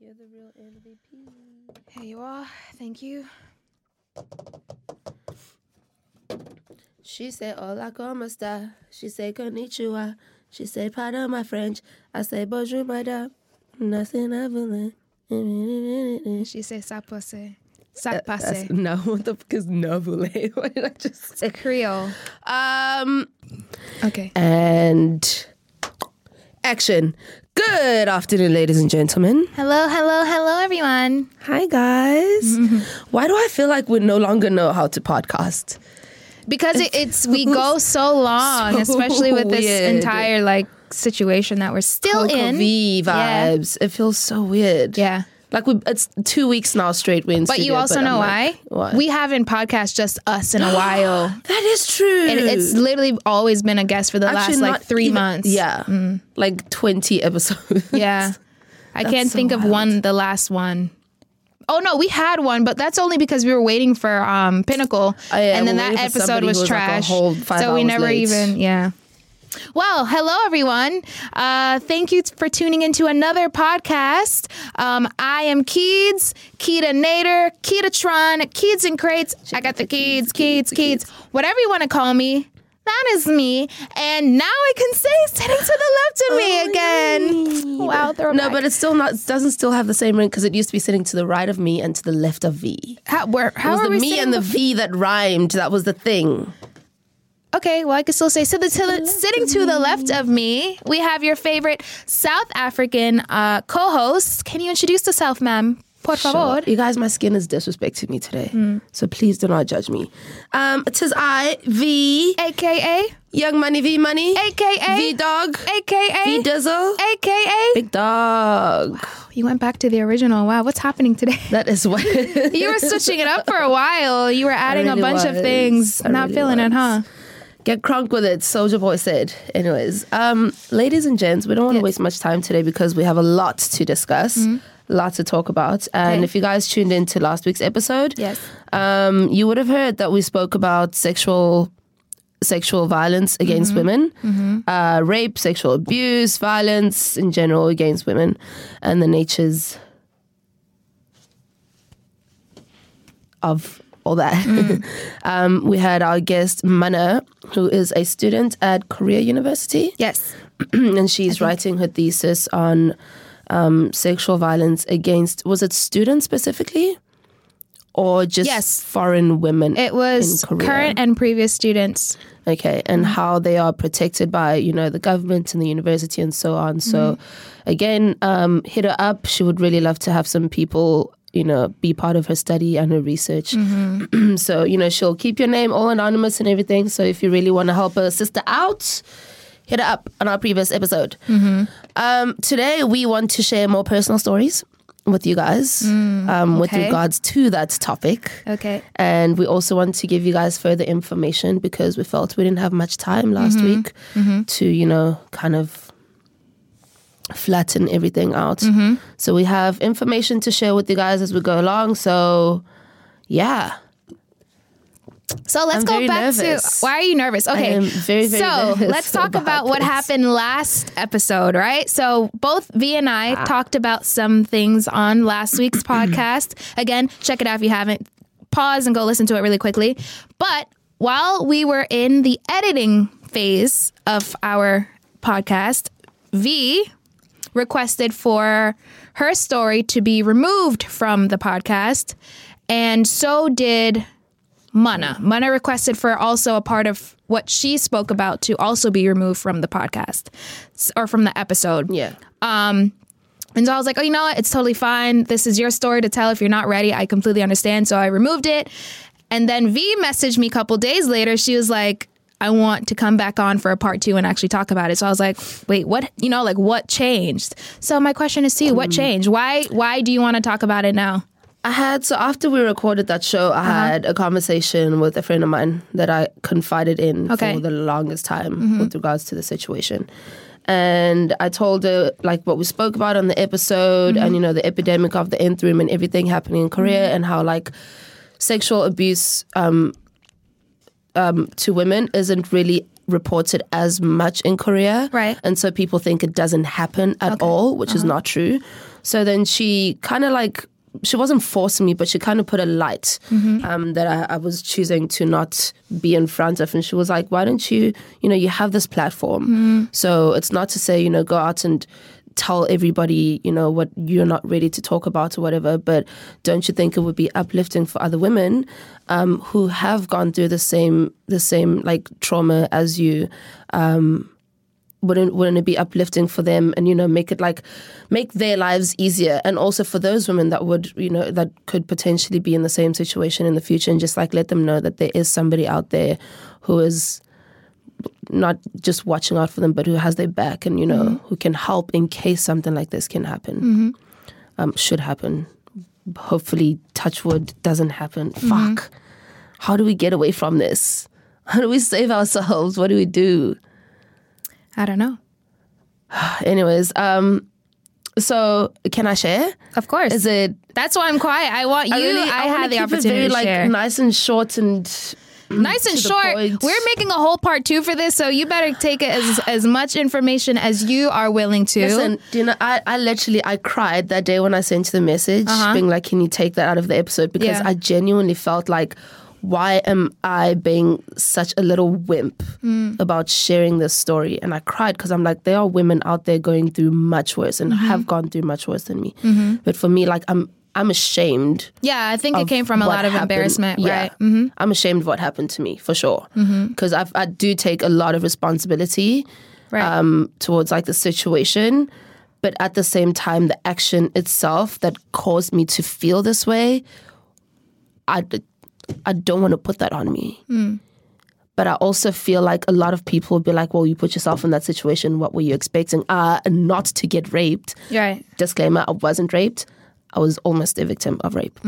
You're the real MVP. Here you are. Thank you. She said, Hola, como esta? She said, Konnichiwa. She said, Pardon my French. I say, Bonjour, madame. Nothing ever. She said ça passe. Ça passe. That's- No, what the fuck is novule? What did I just say? Creole. Um, Okay. and action. Good afternoon, ladies and gentlemen. Hello, hello, hello, everyone. Hi, guys. Why do I feel like we no longer know how to podcast? Because it, it's we go so long, So especially with this weird. entire like situation that we're still in. V vibes. It feels so weird. Yeah. Like we, it's two weeks now straight. In But you also I'm know like, why? What? We haven't podcast just us in a while. that is true. And it's literally always been a guest for the Actually, last like three even- months. Mm. Yeah, like twenty episodes. Yeah. I That's can't so think of one, the last one. Oh no, we had one, but that's only because we were waiting for um Pinnacle, Oh, yeah, and then that episode was who was, like, a trash. five so we never late. even, yeah. Well, hello everyone. Uh, thank you for tuning into another podcast. Um, I am Keeds, Keita Nader, Keetatron, Keeds and Crates. I got the Keeds, Keeds, Keeds, whatever you want to call me. That is me. And now I can say sitting to the left of me again. Wow, throwback. No, but it's still not. It doesn't still have the same ring because it used to be sitting to the right of me and to the left of V. How, where, It how was are the we me and the bef- V that rhymed. That was the thing. Okay, well, I can still say so. The, to the, sitting to the left of me, we have your favorite South African uh, co-host. Can you introduce yourself, ma'am? Por favor. You guys, my skin is disrespecting me today, Hmm. so please do not judge me. Um, tis I V AKA, Young Money V Money AKA, V Dog aka V Dizzle, AKA. Big Dog. You went back to the original. Wow, what's happening today? That is what You were switching it up for a while. You were adding really a bunch of things. I'm Not really feeling it, huh? Get crunk with it, Soldier Boy said. Anyways, um, ladies and gents, we don't want to Yes. waste much time today because we have a lot to discuss, lots to talk about. And Okay. if you guys tuned into last week's episode, Yes. um, you would have heard that we spoke about sexual sexual violence against women, uh, rape, sexual abuse, violence in general against women, and the natures of all that. um, we had our guest Mana, who is a student at Korea University, Yes. and she's writing her thesis on um, sexual violence against was it students specifically, or just Yes. foreign women? It was current and previous students. okay and how they are protected by you know the government and the university and so on so again um, hit her up she would really love to have some people you know be part of her study and her research. Mm-hmm. So you know she'll keep your name all anonymous and everything. So if you really want to help her sister out hit her up on our previous episode. Mm-hmm. Um, today we want to share more personal stories with you guys mm, um, with regards to that topic. Okay. and we also want to give you guys further information because we felt we didn't have much time last mm-hmm. week to, you know, kind of flatten everything out. Mm-hmm. So we have information to share with you guys as we go along. So, yeah. So let's I'm go back nervous. to why are you nervous? Okay. very, very so nervous let's talk about about, what happened last episode, right? So both V and I ah. talked about some things on last week's podcast. Again, check it out if you haven't. Pause and go listen to it really quickly. But while we were in the editing phase of our podcast, V requested for her story to be removed from the podcast, and so did Mana. Mana requested for also a part of what she spoke about to also be removed from the podcast or from the episode. Yeah. Um, And so I was like, oh, you know what? It's totally fine. This is your story to tell. If you're not ready, I completely understand. So I removed it. And then V messaged me a couple days later. She was like, I want to come back on for a part two and actually talk about it. So I was like, wait, what? You know, like what changed? So my question is to you, what mm. changed? Why? Why do you want to talk about it now? I had so after we recorded that show, I uh-huh. had a conversation with a friend of mine that I confided in Okay. for the longest time mm-hmm. with regards to the situation. And I told her like what we spoke about on the episode and mm-hmm. you know the epidemic of the nth room and everything happening in Korea mm-hmm. and how like sexual abuse um, um, to women isn't really reported as much in Korea. Right. And so people think it doesn't happen at all, which Uh-huh. is not true. So then she kind of like she wasn't forcing me, but she kind of put a light um, that I, I was choosing to not be in front of. And she was like, "Why don't you, you know, you have this platform, so it's not to say, you know, go out and." Tell everybody you know what you're not ready to talk about or whatever but don't you think it would be uplifting for other women um, who have gone through the same the same like trauma as you? Um, wouldn't wouldn't it be uplifting for them and you know make it like make their lives easier? And also for those women that would you know that could potentially be in the same situation in the future and just like let them know that there is somebody out there who is not just watching out for them but who has their back and you know who can help in case something like this can happen um, should happen hopefully touchwood doesn't happen fuck how do we get away from this how do we save ourselves what do we do I don't know. anyways um so can i share Of course. is it That's why I'm quiet. I want you. I, really- had wanna the keep it opportunity very, to like share. nice and short and nice and short. point. We're making a whole part two for this, so you better take it as as much information as you are willing to. Listen, do you know, I, I literally I cried that day when I sent you the message, being like, "Can you take that out of the episode?" Because Uh-huh. Yeah. I genuinely felt like, why am I being such a little wimp Mm. about sharing this story? And I cried because I'm like, there are women out there going through much worse and Mm-hmm. have gone through much worse than me. But for me, like, I'm I'm ashamed yeah, I think it came from a lot of happened. embarrassment, Yeah. right? Mm-hmm. I'm ashamed of what happened to me for sure. Because I I do take a lot of responsibility Right. um, towards like the situation, but at the same time, the action itself that caused me to feel this way, I I don't want to put that on me. But I also feel like a lot of people would be like, "Well, you put yourself in that situation. What were you expecting? Uh, not to get raped." right. disclaimer I wasn't raped. I was almost a victim of rape.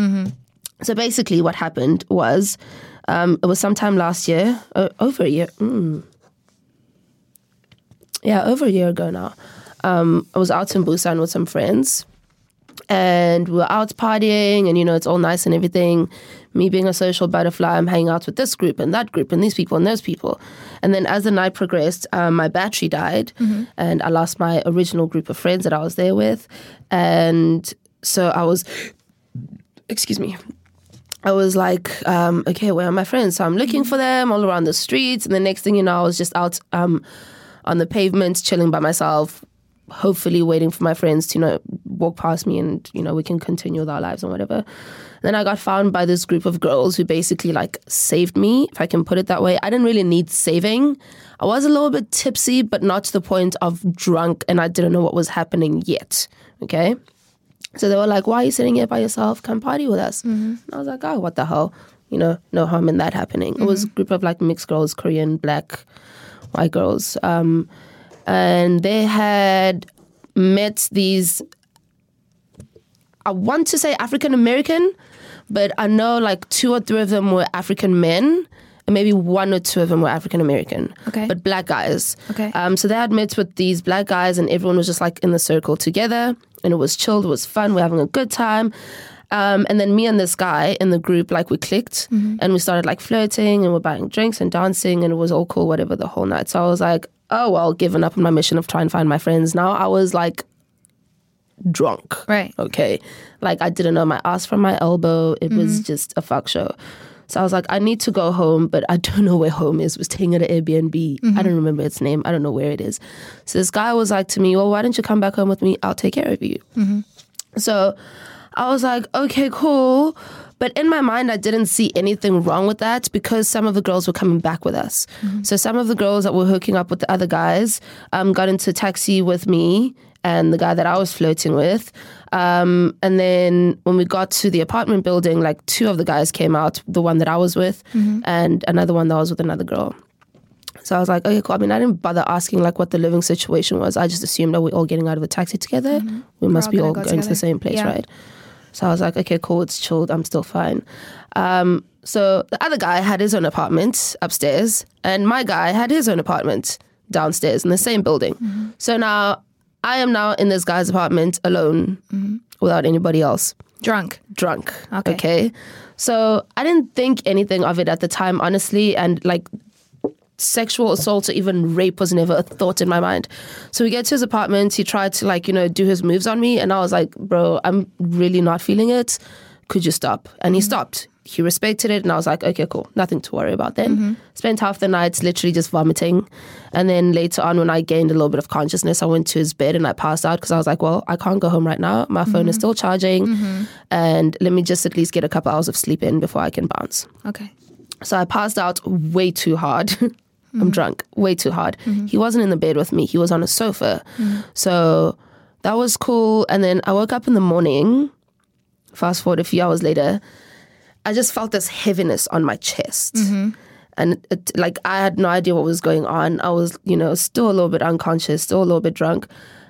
So basically, what happened was um, it was sometime last year, uh, over a year. Mm. Yeah, over a year ago now. Um, I was out in Busan with some friends and we were out partying and you know it's all nice and everything me being a social butterfly i'm hanging out with this group and that group and these people and those people and then as the night progressed um, my battery died and i lost my original group of friends that i was there with and so i was excuse me I was like, um, okay, where are my friends? So I'm looking for them all around the streets. And the next thing you know, I was just out um, on the pavement, chilling by myself, hopefully waiting for my friends to, you know, walk past me and, you know, we can continue with our lives and whatever. Then I got found by this group of girls who basically like saved me, if I can put it that way. I didn't really need saving. I was a little bit tipsy, but not to the point of drunk and I didn't know what was happening yet. Okay. So they were like, "Why are you sitting here by yourself? Come party with us." And I was like, "Oh, what the hell? You know, no harm in that happening." It was a group of like mixed girls, Korean, black, white girls, um, and they had met these. I want to say African American, but I know like two or three of them were African men, and maybe one or two of them were African American. Okay. but black guys. Okay. Um, so they had met with these black guys, and everyone was just like in the circle together, and it was chilled, it was fun, we're having a good time. Um, and then me and this guy in the group, like we clicked, and we started like flirting, and we're buying drinks and dancing, and it was all cool, whatever, the whole night. So I was like, oh well, given up on my mission of trying to find my friends. Now I was like drunk. Right. Okay. Like I didn't know my ass from my elbow. It was just a fuck show. So I was like, I need to go home, but I don't know where home is. We're staying at an Airbnb. I don't mm-hmm. remember its name. I don't know where it is. So this guy was like to me, Well, why don't you come back home with me? I'll take care of you. Mm-hmm. So I was like, okay, cool. But in my mind, I didn't see anything wrong with that because some of the girls were coming back with us. Mm-hmm. So some of the girls that were hooking up with the other guys um, got into a taxi with me and the guy that I was flirting with. Um, and then when we got to the apartment building, like two of the guys came out, the one that I was with and another one that was with another girl. So I was like, okay, cool. I mean, I didn't bother asking like what the living situation was. I just assumed that we're all getting out of the taxi together. We must all be all go going to the same place, Yeah. right? So I was like, okay, cool. It's chilled. I'm still fine. Um, so the other guy had his own apartment upstairs, and my guy had his own apartment downstairs in the same building. So now I am now in this guy's apartment alone mm-hmm. without anybody else Drunk. drunk. Okay. Okay. So I didn't think anything of it at the time, honestly. And like sexual assault or even rape was never a thought in my mind. So we get to his apartment. He tried to like you know do his moves on me, and I was like, bro, I'm really not feeling it. Could you stop? And he mm-hmm. stopped. He respected it, and I was like, okay, cool, nothing to worry about then. Mm-hmm. Spent half the night literally just vomiting, and then later on, when I gained a little bit of consciousness, I went to his bed and I passed out because I was like, well, I can't go home right now. My phone is mm-hmm. still charging, mm-hmm. and let me just at least get a couple hours of sleep in before I can bounce. Okay. So I passed out way too hard. I'm drunk, way too hard. He wasn't in the bed with me, he was on a sofa. So that was cool. And then I woke up in the morning, fast forward a few hours later, I just felt this heaviness on my chest. And it, like I had no idea what was going on. I was, you know, still a little bit unconscious, still a little bit drunk.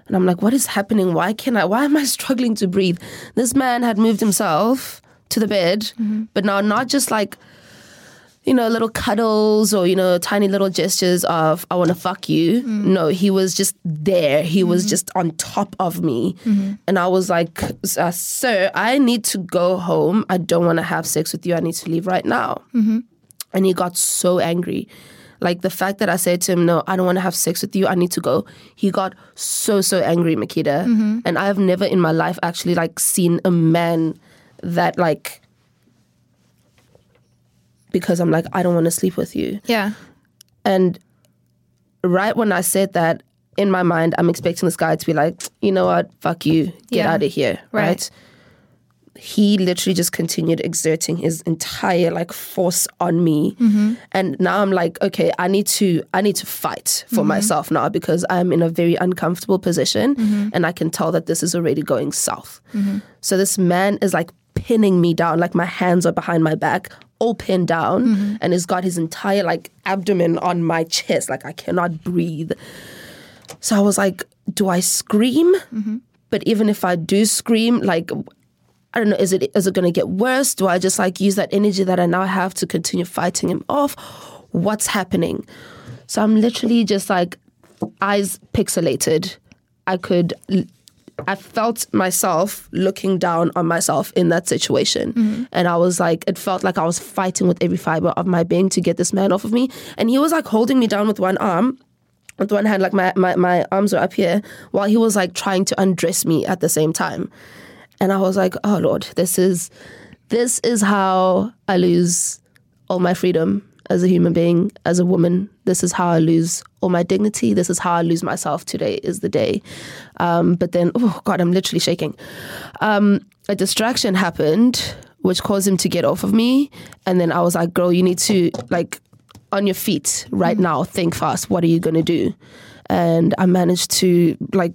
And I'm like, what is happening? Why can I, why am I struggling to breathe? This man had moved himself to the bed, but now not just like, you know, little cuddles or, you know, tiny little gestures of, I want to fuck you. Mm-hmm. No, he was just there. He was mm-hmm. just on top of me. Mm-hmm. And I was like, uh, sir, I need to go home. I don't want to have sex with you. I need to leave right now. And he got so angry. Like the fact that I said to him, No, I don't want to have sex with you. I need to go. He got so, so angry, Makita. And I've never in my life actually like seen a man that like because I'm like, I don't want to sleep with you. Yeah. And right when I said that, in my mind, I'm expecting this guy to be like, you know what, fuck you, get Yeah. out of here, Right. right. He literally just continued exerting his entire like force on me, mm-hmm. and now I'm like, okay, I need to, I need to fight for mm-hmm. myself now because I'm in a very uncomfortable position, mm-hmm. and I can tell that this is already going south. So this man is like pinning me down, like my hands are behind my back, all pinned down, mm-hmm. and he's got his entire like abdomen on my chest, like I cannot breathe. So I was like, do I scream? Mm-hmm. But even if I do scream, like I don't know, is it is it gonna get worse? Do I just like use that energy that I now have to continue fighting him off? What's happening? So I'm literally just like eyes pixelated. I could I felt myself looking down on myself in that situation. Mm-hmm. And I was like, it felt like I was fighting with every fiber of my being to get this man off of me. And he was like holding me down with one arm with one hand, like my, my, my arms were up here, while he was like trying to undress me at the same time. And I was like, oh Lord, this is this is how I lose all my freedom as a human being, as a woman. This is how I lose all my dignity. This is how I lose myself. Today is the day. Um, but then, oh God, I'm literally shaking. Um, a distraction happened, which caused him to get off of me. And then I was like, girl, you need to like on your feet right now. Think fast. What are you gonna do? And I managed to like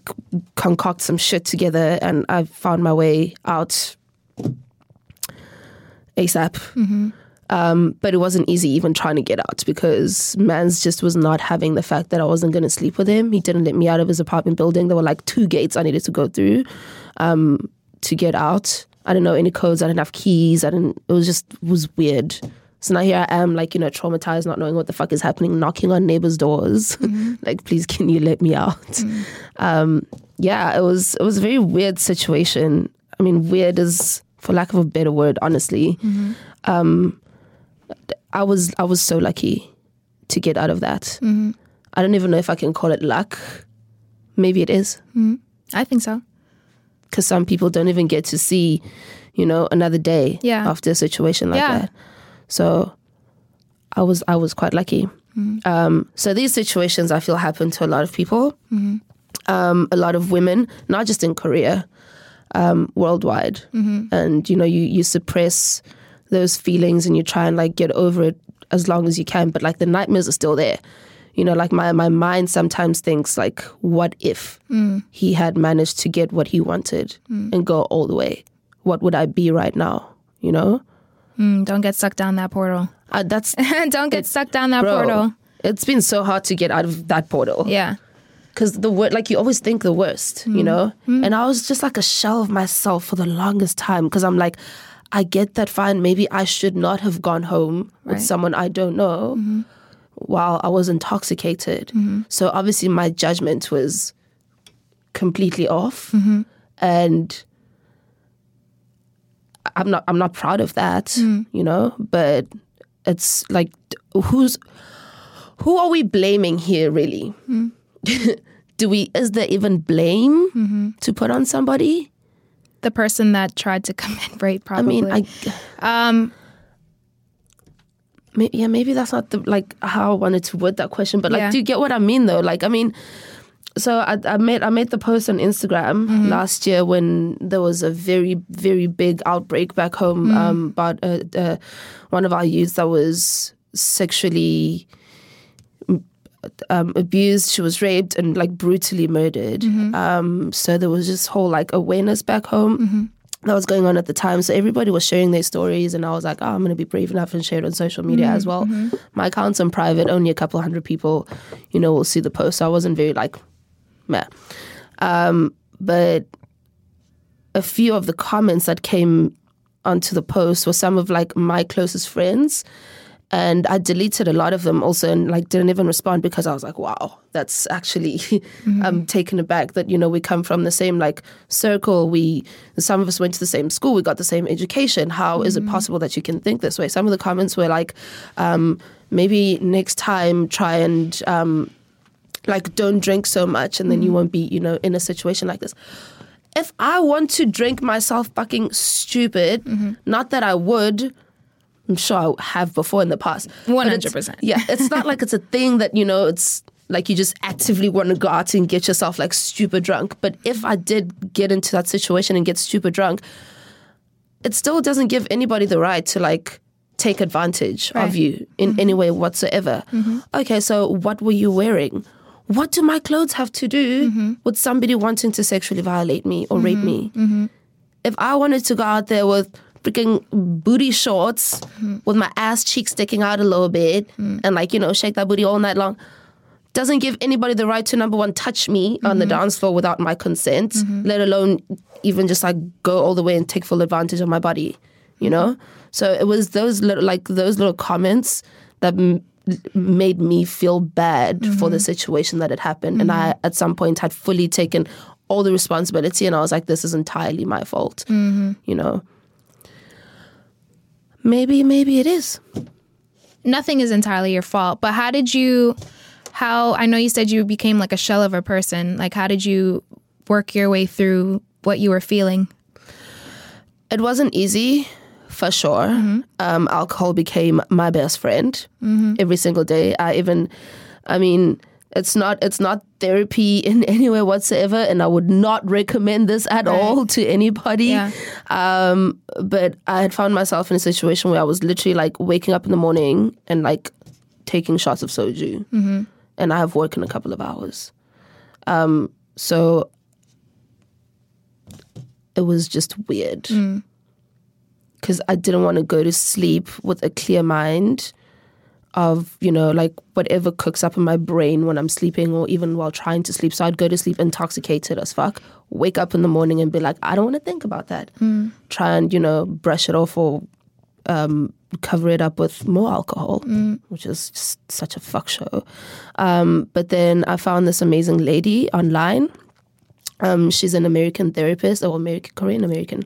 concoct some shit together, and I found my way out ASAP. Um, but it wasn't easy even trying to get out because Mans just was not having the fact that I wasn't going to sleep with him. He didn't let me out of his apartment building. There were like two gates I needed to go through um, to get out. I didn't know any codes. I didn't have keys. I didn't. It was just it was weird. So now here I am, like you know, traumatized, not knowing what the fuck is happening, knocking on neighbors' doors, like, please, can you let me out? Um, yeah, it was it was a very weird situation. I mean, weird is for lack of a better word, honestly. Um, I was I was so lucky to get out of that. I don't even know if I can call it luck. Maybe it is I think so. because some people don't even get to see, you know, another day Yeah. after a situation like Yeah. that. So I was I was quite lucky. Um, so these situations I feel happen to a lot of people, um, a lot of women, not just in Korea, um, worldwide. And you know, you you suppress those feelings and you try and like get over it as long as you can, but like the nightmares are still there. You know, like my my mind sometimes thinks like, what if he had managed to get what he wanted and go all the way? What would I be right now? You know, Mm, don't get sucked down that portal. uh, that's don't get sucked down that bro. portal. It's been so hard to get out of that portal. Yeah. because the word like you always think the worst Mm. you know and i was just like a shell of myself for the longest time because i'm like i get that fine maybe i should not have gone home with Right. Mm-hmm. someone i don't know while i was intoxicated so obviously my judgment was completely off Mm-hmm. and i'm not i'm not proud of that Mm. you know but it's like who's who are we blaming here really? Do we is there even blame to put on somebody? The person that tried to commit rape, I probably. mean, I um, may, yeah, maybe that's not the like how I wanted to word that question, but like, Yeah. do you get what I mean though? Like, I mean, so I, I made I made the post on Instagram last year when there was a very very big outbreak back home um, about uh, uh, one of our youths that was sexually um, abused. She was raped and like brutally murdered. Um, so there was this whole like awareness back home that was going on at the time. So everybody was sharing their stories, and I was like, oh, I'm going to be brave enough and share it on social media as well. My account's on private; only a couple hundred people, you know, will see the post. So I wasn't very like, meh. Um, but a few of the comments that came onto the post were some of like my closest friends and I deleted a lot of them also and like didn't even respond because I was like, wow, that's actually I'm taken aback that, you know, we come from the same like circle. We some of us went to the same school, we got the same education. How is it possible that you can think this way? Some of the comments were like, um, maybe next time try and um, like don't drink so much and then you won't be, you know, in a situation like this. If I want to drink myself fucking stupid, not that I would, I'm sure I have before in the past. 100%. Yeah, it's not like it's a thing that, you know, it's like you just actively want to go out and get yourself like stupid drunk. But if I did get into that situation and get stupid drunk, it still doesn't give anybody the right to like take advantage Right. of you in any way whatsoever. Okay, so what were you wearing? What do my clothes have to do with somebody wanting to sexually violate me or rape me? If I wanted to go out there with freaking booty shorts mm. with my ass cheek sticking out a little bit mm. and like, you know, shake that booty all night long, doesn't give anybody the right to number one touch me on the mm-hmm. dance floor without my consent, mm-hmm. let alone even just like go all the way and take full advantage of my body, you know? So it was those little like those little comments that m- made me feel bad for the mm-hmm. situation that had happened. And I at some point had fully taken all the responsibility and I was like this is entirely my fault. You know. Maybe maybe it is. nothing is entirely your fault. But how did you? How I know you said you became like a shell of a person. Like, how did you work your way through what you were feeling? It wasn't easy, for sure. Um, alcohol became my best friend every single day. I even, I mean, it's not it's not therapy in any way whatsoever, and I would not recommend this at all to anybody. Yeah. Um, but I had found myself in a situation where I was literally like waking up in the morning and like taking shots of soju, and I have work in a couple of hours. Um, so it was just weird because I didn't want to go to sleep with a clear mind of, you know, like whatever cooks up in my brain when I'm sleeping or even while trying to sleep. So I'd go to sleep intoxicated as fuck, wake up in the morning and be like, I don't want to think about that. Try and, you know, brush it off or um, cover it up with more alcohol, which is just such a fuck show. Um, but then I found this amazing lady online. Um, she's an American therapist, or American Korean American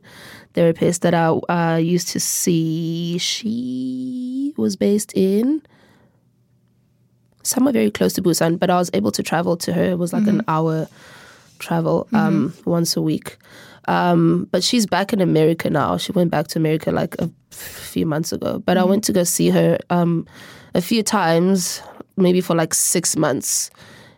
therapist that I uh, used to see. She was based in somewhere very close to Busan, but I was able to travel to her. It was like an hour travel um, once a week. Um, but she's back in America now. She went back to America like a few months ago. But I went to go see her um, a few times, maybe for like six months.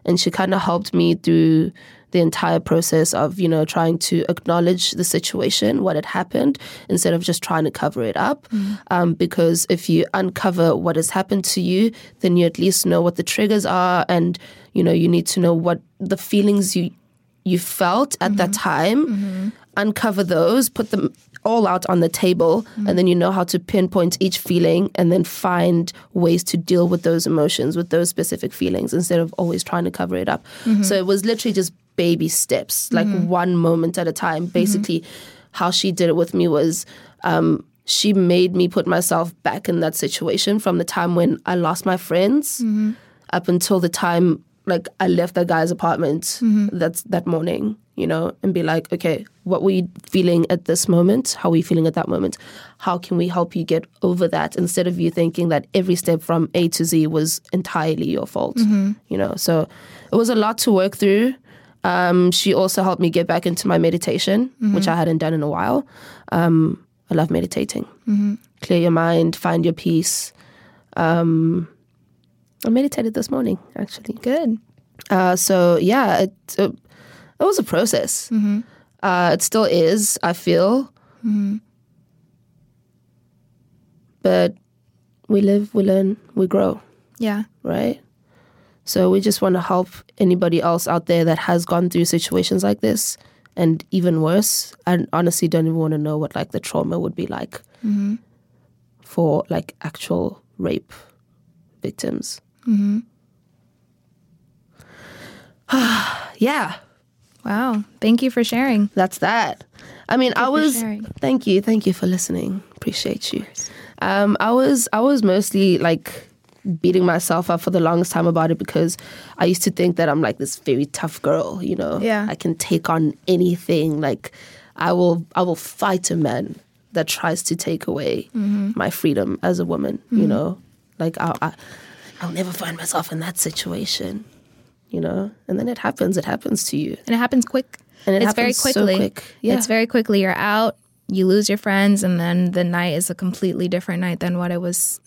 And she kind of helped me through the entire process of, you know, trying to acknowledge the situation, what had happened, instead of just trying to cover it up. Mm. Um, because if you uncover what has happened to you, then you at least know what the triggers are and, you know, you need to know what the feelings you you felt at that mm-hmm. time, mm-hmm. uncover those, put them all out on the table, mm. and then you know how to pinpoint each feeling and then find ways to deal with those emotions, with those specific feelings, instead of always trying to cover it up. Mm-hmm. So it was literally just baby steps, like mm-hmm. one moment at a time. Mm-hmm. Basically, how she did it with me was. Um, she made me put myself back in that situation from the time when I lost my friends mm-hmm. up until the time like I left that guy's apartment that's that morning, you know, and be like, okay, what were you feeling at this moment? How are you feeling at that moment? How can we help you get over that instead of you thinking that every step from A to Z was entirely your fault, you know? So it was a lot to work through. Um, she also helped me get back into my meditation, which I hadn't done in a while. Um, I love meditating. Clear your mind, find your peace. Um, I meditated this morning, actually. Good. Uh, so yeah, it, it it was a process. Uh, it still is. I feel, but we live, we learn, we grow, Yeah. right? So we just want to help anybody else out there that has gone through situations like this, and even worse. I honestly don't even want to know what like the trauma would be like for like actual rape victims. yeah. Wow. Thank you for sharing. that's that. I mean, I was. Thank you, thank you for listening. Appreciate you. Um, I was, I was mostly like beating myself up for the longest time about it because I used to think that I'm like this very tough girl. You know, Yeah. I can take on anything. Like, I will, I will fight a man that tries to take away Mm-hmm. my freedom as a woman. You know, like I, I, I'll never find myself in that situation. You know, and then it happens. It happens to you. And it happens quick. And it it's very happens so quickly. quick. Yeah. It's very quickly. You're out, you lose your friends, and then the night is a completely different night than what it was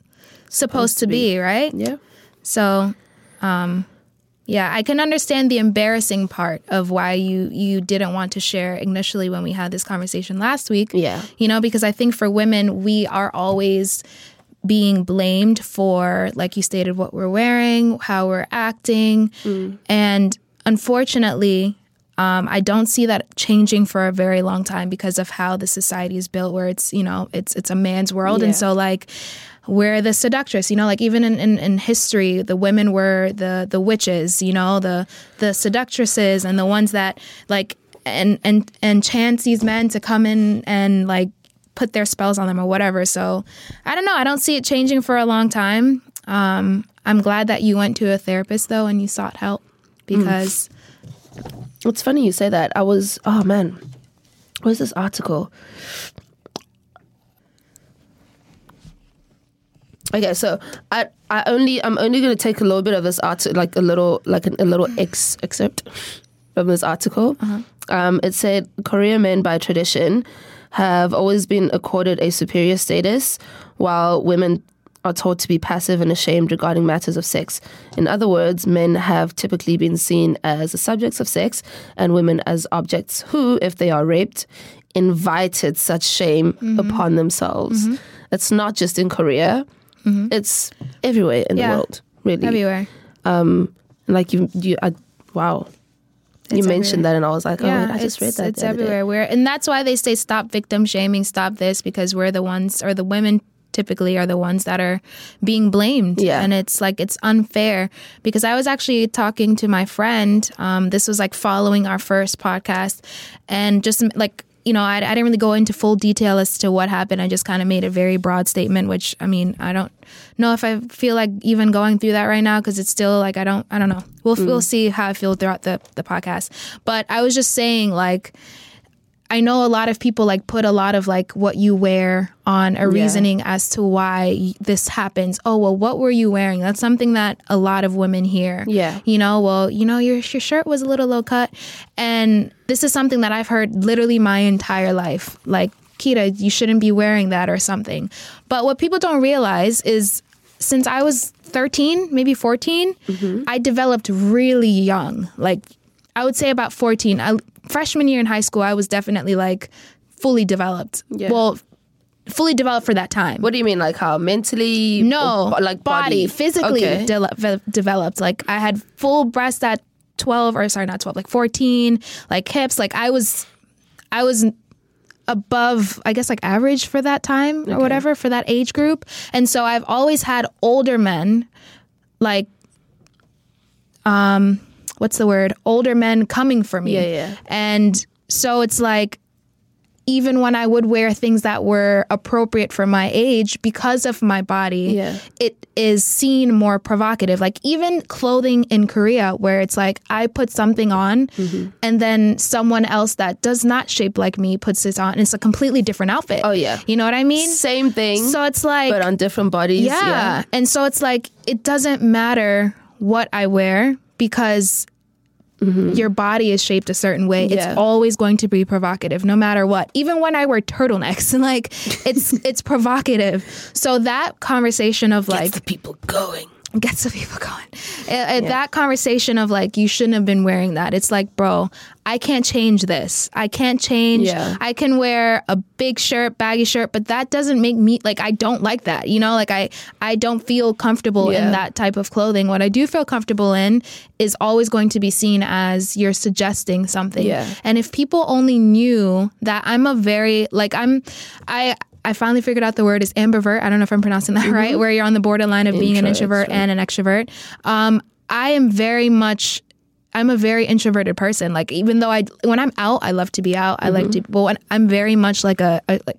supposed to be, right? Yeah. So, um, yeah, I can understand the embarrassing part of why you you didn't want to share initially when we had this conversation last week. Yeah. You know, because I think for women, we are always being blamed for, like you stated, what we're wearing, how we're acting. And unfortunately, um, I don't see that changing for a very long time because of how the society is built, where it's, you know, it's it's a man's world. Yeah. And so like we're the seductress, you know, like even in, in, in history, the women were the the witches, you know, the the seductresses and the ones that like and and and chance these men to come in and like put their spells on them or whatever. So I don't know. I don't see it changing for a long time. Um, I'm glad that you went to a therapist though and you sought help because It's funny you say that. I was, oh man, where's this article? Okay, so I I only I'm only gonna take a little bit of this article, like a little like an, a little mm-hmm. ex excerpt from this article. Uh-huh. Um, it said Korean men by tradition have always been accorded a superior status, while women are taught to be passive and ashamed regarding matters of sex. In other words, men have typically been seen as the subjects of sex and women as objects who, if they are raped, invited such shame mm-hmm. upon themselves. Mm-hmm. It's not just in Korea, it's everywhere in Yeah. the world, really. everywhere. Like you, you I, wow. you It's mentioned everywhere. that, and I was like, oh, wait, I just read that. It's the other day. everywhere. We're, and that's why they say stop victim shaming, stop this, because we're the ones, or the women typically are the ones that are being blamed. Yeah. And it's like, it's unfair. Because I was actually talking to my friend. Um, this was like following our first podcast. And just like, you know, I, I didn't really go into full detail as to what happened. I just kind of made a very broad statement, which I mean, I don't know if I feel like even going through that right now because it's still like I don't, I don't know. We'll mm. we'll see how I feel throughout the the podcast. But I was just saying, like, I know a lot of people like put a lot of like what you wear on a reasoning as to why this happens. Oh, well, what were you wearing? That's something that a lot of women hear. Yeah. You know, well, you know, your your shirt was a little low cut. And this is something that I've heard literally my entire life. Like, Kita, you shouldn't be wearing that or something. But what people don't realize is since I was 13, maybe 14, mm-hmm. I developed really young. Like I would say about 14. I, freshman year in high school, I was definitely like fully developed. Yeah. Well, fully developed for that time. What do you mean, like how mentally? No, or like body, body, physically Okay. de- developed. Like I had full breasts at 12 or sorry, not 12, like 14, like hips. Like I was, I was above, I guess like average for that time or whatever for that age group. And so I've always had older men, like, um, what's the word? Older men coming for me. Yeah, yeah. And so it's like, even when I would wear things that were appropriate for my age because of my body, Yeah. it is seen more provocative. Like even clothing in Korea, where it's like I put something on Mm-hmm. and then someone else that does not shape like me puts it on. And it's a completely different outfit. Oh, yeah. You know what I mean? Same thing, So it's like, but on different bodies. yeah. And so it's like, it doesn't matter what I wear because your body is shaped a certain way. Mm-hmm. Yeah. It's always going to be provocative no matter what. Even when I wear turtlenecks and like it's it's provocative. So that conversation of like the people going. Gets the people going. Uh, uh, That conversation of like, you shouldn't have been wearing that. It's like, bro, I can't change this. I can't change. Yeah. I can wear a big shirt, baggy shirt, but that doesn't make me like I don't like that. You know, like I I don't feel comfortable Yeah. in that type of clothing. What I do feel comfortable in is always going to be seen as you're suggesting something. Yeah. And if people only knew that I'm a very like I'm I I finally figured out the word is ambivert. I don't know if I'm pronouncing that right, where you're on the borderline of being an introvert extrovert. and an extrovert. Um, I am very much I'm a very introverted person. Like even though I when I'm out, I love to be out. I like to when I'm very much like a, a like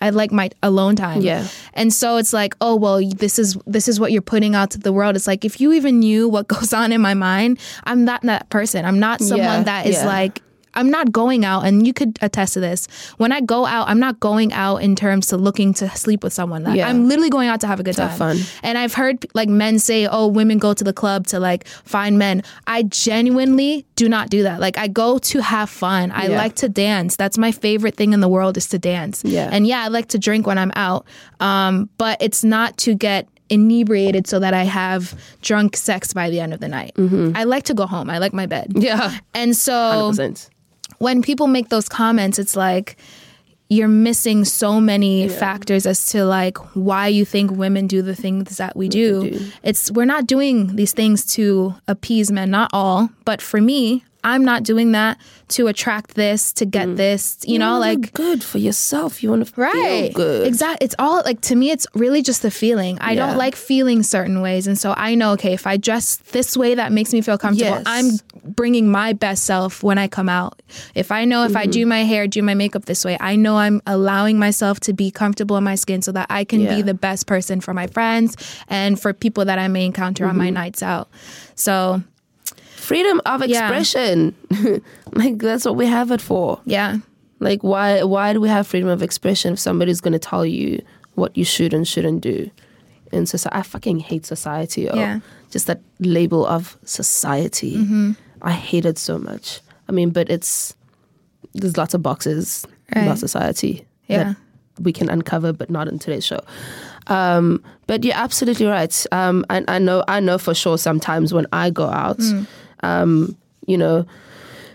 I like my alone time. Yeah. And so it's like, oh well, this is this is what you're putting out to the world. It's like if you even knew what goes on in my mind, I'm not that person. I'm not someone Yeah, that is yeah. like I'm not going out, and you could attest to this. When I go out, I'm not going out in terms to looking to sleep with someone. Like, Yeah. I'm literally going out to have a good time. have fun. And I've heard like men say, "Oh, women go to the club to like find men." I genuinely do not do that. Like I go to have fun. I Yeah. like to dance. That's my favorite thing in the world is to dance. Yeah. And yeah, I like to drink when I'm out. Um, but it's not to get inebriated so that I have drunk sex by the end of the night. I like to go home. I like my bed. Yeah, And so 100%. When people make those comments, it's like you're missing so many factors as to like why you think women do the things that we do. It's we're not doing these things to appease men, not all, but for me, I'm not doing that to attract this, to get this, you know, like good for yourself. You want to right feel good. exactly it's all like to me it's really just the feeling i Yeah. don't like feeling certain ways and so i know okay if i dress this way that makes me feel comfortable Yes. i'm bringing my best self when i come out if i know if i Mm-hmm. do my hair do my makeup this way i know i'm allowing myself to be comfortable in my skin so that i can Yeah. be the best person for my friends and for people that i may encounter on Mm-hmm. my nights out so Freedom of Yeah. expression. like that's what we have it for. yeah Like why why do we have freedom of expression if somebody's going to tell you what you should and shouldn't do? in society. I fucking hate society. Yeah. Just that label of society. I hate it so much. I mean, but it's there's lots of boxes Right. about society Yeah. that we can uncover, but not in today's show. Um, but you're absolutely right. Um, and I know, I know for sure. Sometimes when I go out, um, you know,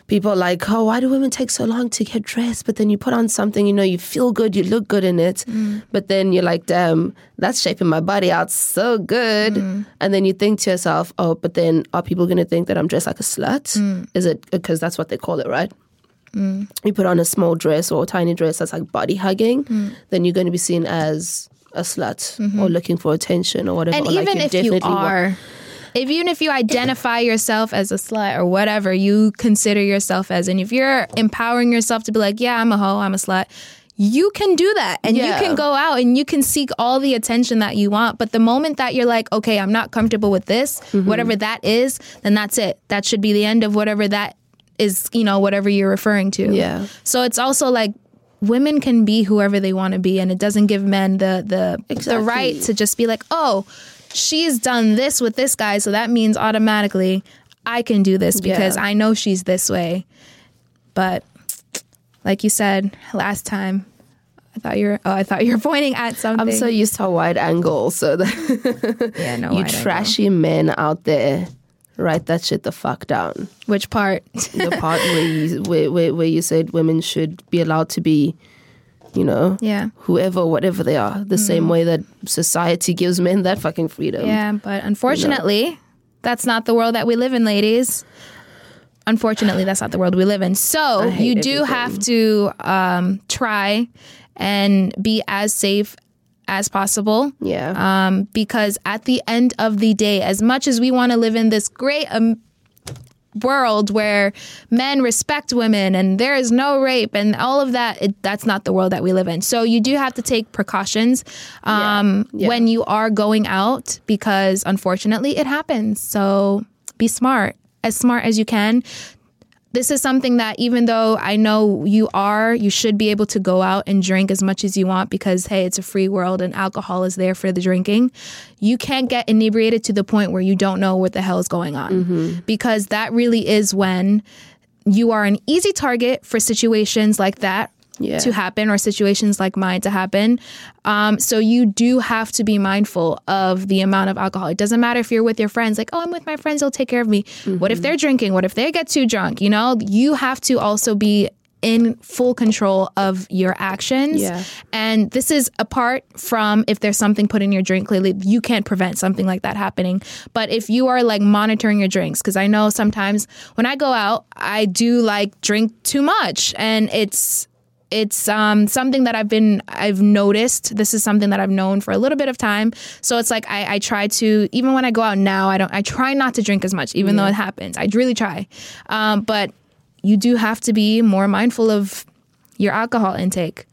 people are like, oh, why do women take so long to get dressed? But then you put on something, you know, you feel good, you look good in it. Mm. But then you're like, damn, that's shaping my body out so good. Mm. And then you think to yourself, oh, but then are people going to think that I'm dressed like a slut? Mm. Is it because that's what they call it, right? You put on a small dress or a tiny dress that's like body hugging, then you're going to be seen as a slut mm-hmm. or looking for attention or whatever. And or even you're if you are, if even if you identify yourself as a slut or whatever you consider yourself as, and if you're empowering yourself to be like, yeah, I'm a hoe, I'm a slut, you can do that and Yeah. you can go out and you can seek all the attention that you want. But the moment that you're like, okay, I'm not comfortable with this, Mm-hmm. whatever that is, then that's it. That should be the end of whatever that is, you know, whatever you're referring to. Yeah. So it's also like women can be whoever they want to be, and it doesn't give men the the the right to just be like, oh, she's done this with this guy, so that means automatically I can do this because Yeah. I know she's this way. But like you said last time, I thought you were oh, I thought you were pointing at something. I'm so used to a wide angle, so that yeah, no, you wide angle. trashy men out there, write that shit the fuck down. Which part? The part where you where, where where you said women should be allowed to be, you know, yeah. whoever, whatever they are, the same way that society gives men that fucking freedom. Yeah, but unfortunately, that's not the world that we live in, ladies. Unfortunately, that's not the world we live in. So you do everything. have to um, try and be as safe as possible. Yeah. Um, because at the end of the day, as much as we want to live in this great, um, world where men respect women and there is no rape and all of that it, that's not the world that we live in so you do have to take precautions um, Yeah. Yeah. when you are going out because unfortunately it happens so be smart as smart as you can this is something that even though I know you are, you should be able to go out and drink as much as you want because hey, it's a free world and alcohol is there for the drinking. You can't get inebriated to the point where you don't know what the hell is going on mm-hmm. because that really is when you are an easy target for situations like that Yeah. to happen or situations like mine to happen. Um, so you do have to be mindful of the amount of alcohol. It doesn't matter if you're with your friends, like, oh, I'm with my friends, they'll take care of me. What if they're drinking? What if they get too drunk? You know, you have to also be in full control of your actions. Yeah. And this is apart from if there's something put in your drink, clearly you can't prevent something like that happening. But if you are like monitoring your drinks, because I know sometimes when I go out, I do like drink too much and it's it's um, something that I've been I've noticed. This is something that I've known for a little bit of time. So it's like I, I try to even when I go out now, I don't I try not to drink as much, even though it happens. I really try. Um, but you do have to be more mindful of your alcohol intake.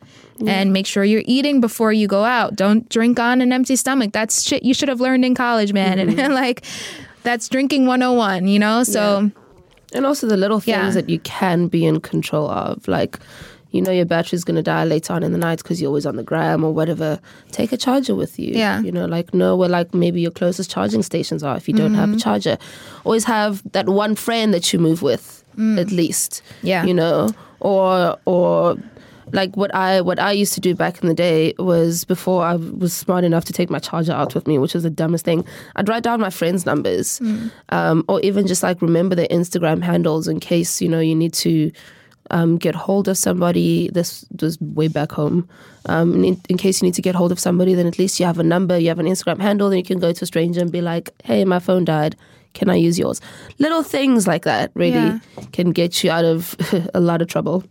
And make sure you're eating before you go out. Don't drink on an empty stomach. That's shit you should have learned in college, man. And like, that's drinking 101, you know? So, And also the little things Yeah. that you can be in control of, like you know your battery's gonna die later on in the night because you're always on the gram or whatever. Take a charger with you. Yeah. you know, like know where like maybe your closest charging stations are if you don't have a mm-hmm. charger. Always have that one friend that you move with mm. at least. Yeah. you know, or or like what I what I used to do back in the day was before I was smart enough to take my charger out with me, which was the dumbest thing. I'd write down my friends' numbers, mm. um, or even just like remember their Instagram handles in case you know you need to um, get hold of somebody. This was way back home. Um, in, in case you need to get hold of somebody, then at least you have a number, you have an Instagram handle, then you can go to a stranger and be like, "Hey, my phone died. Can I use yours?" Little things like that really Yeah. can get you out of a lot of trouble.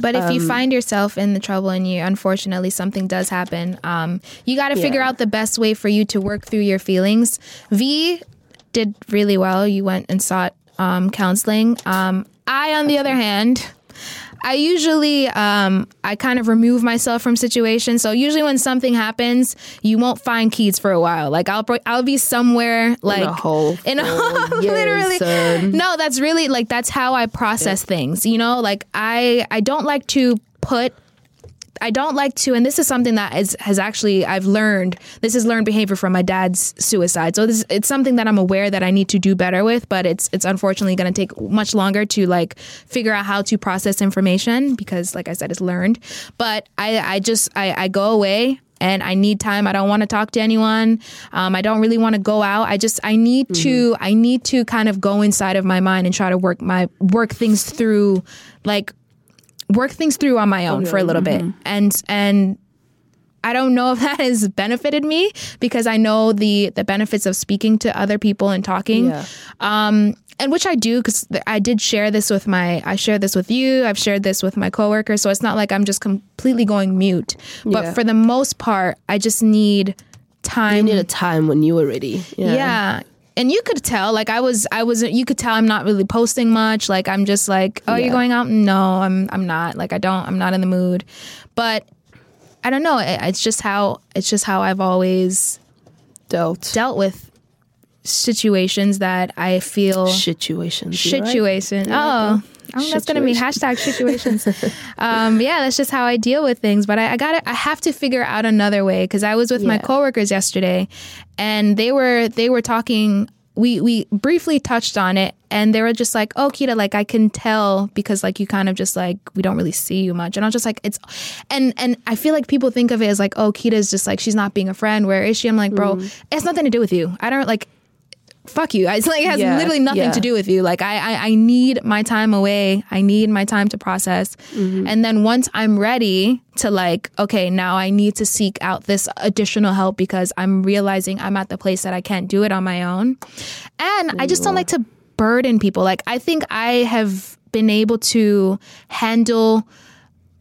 But if you Um, find yourself in the trouble and you unfortunately something does happen, um, you got to figure out the best way for you to work through your feelings. V did really well. You went and sought um, counseling. Um, I, on the other hand, I usually um, I kind of remove myself from situations. So usually when something happens, you won't find Keats for a while. Like I'll I'll be somewhere like in a hole. in a for years, literally son. no that's really like that's how i process things you know like i i don't like to put I don't like to, and this is something that is, has actually I've learned. This is learned behavior from my dad's suicide. So this it's something that I'm aware that I need to do better with, but it's it's unfortunately going to take much longer to like figure out how to process information because, like I said, it's learned. But I I just I, I go away and I need time. I don't want to talk to anyone. Um, I don't really want to go out. I just I need to I need to kind of go inside of my mind and try to work my work things through, like work things through on my own for a little bit and and I don't know if that has benefited me because I know the the benefits of speaking to other people and talking. Yeah. Um and which I do because I did share this with my I shared this with you. I've shared this with my coworkers, so it's not like I'm just completely going mute. But for the most part, I just need time. You need a time when you are ready. Yeah. Yeah. And you could tell, like I was, I was, you could tell I'm not really posting much. Like I'm just like, oh, you're going out? No, I'm, I'm not. Like I don't, I'm not in the mood. But I don't know. It, it's just how, it's just how I've always Dealt. dealt with situations that I feel Situations. you right? Oh, I think that's gonna be hashtag situations. um, yeah, that's just how I deal with things. But I, I got to I have to figure out another way because I was with my coworkers yesterday, and they were they were talking. We we briefly touched on it, and they were just like, "Oh, Kita, like I can tell because like you kind of just like we don't really see you much." And I was just like, "It's," and and I feel like people think of it as like, "Oh, Kita's just like she's not being a friend. Where is she?" I'm like, "Bro, it has nothing to do with you. I don't like." Fuck you. It's like it has Yeah, literally nothing yeah. to do with you. Like I, I, I need my time away. I need my time to process. Mm-hmm. And then once I'm ready to like, okay, now I need to seek out this additional help because I'm realizing I'm at the place that I can't do it on my own. And I just don't like to burden people. Like I think I have been able to handle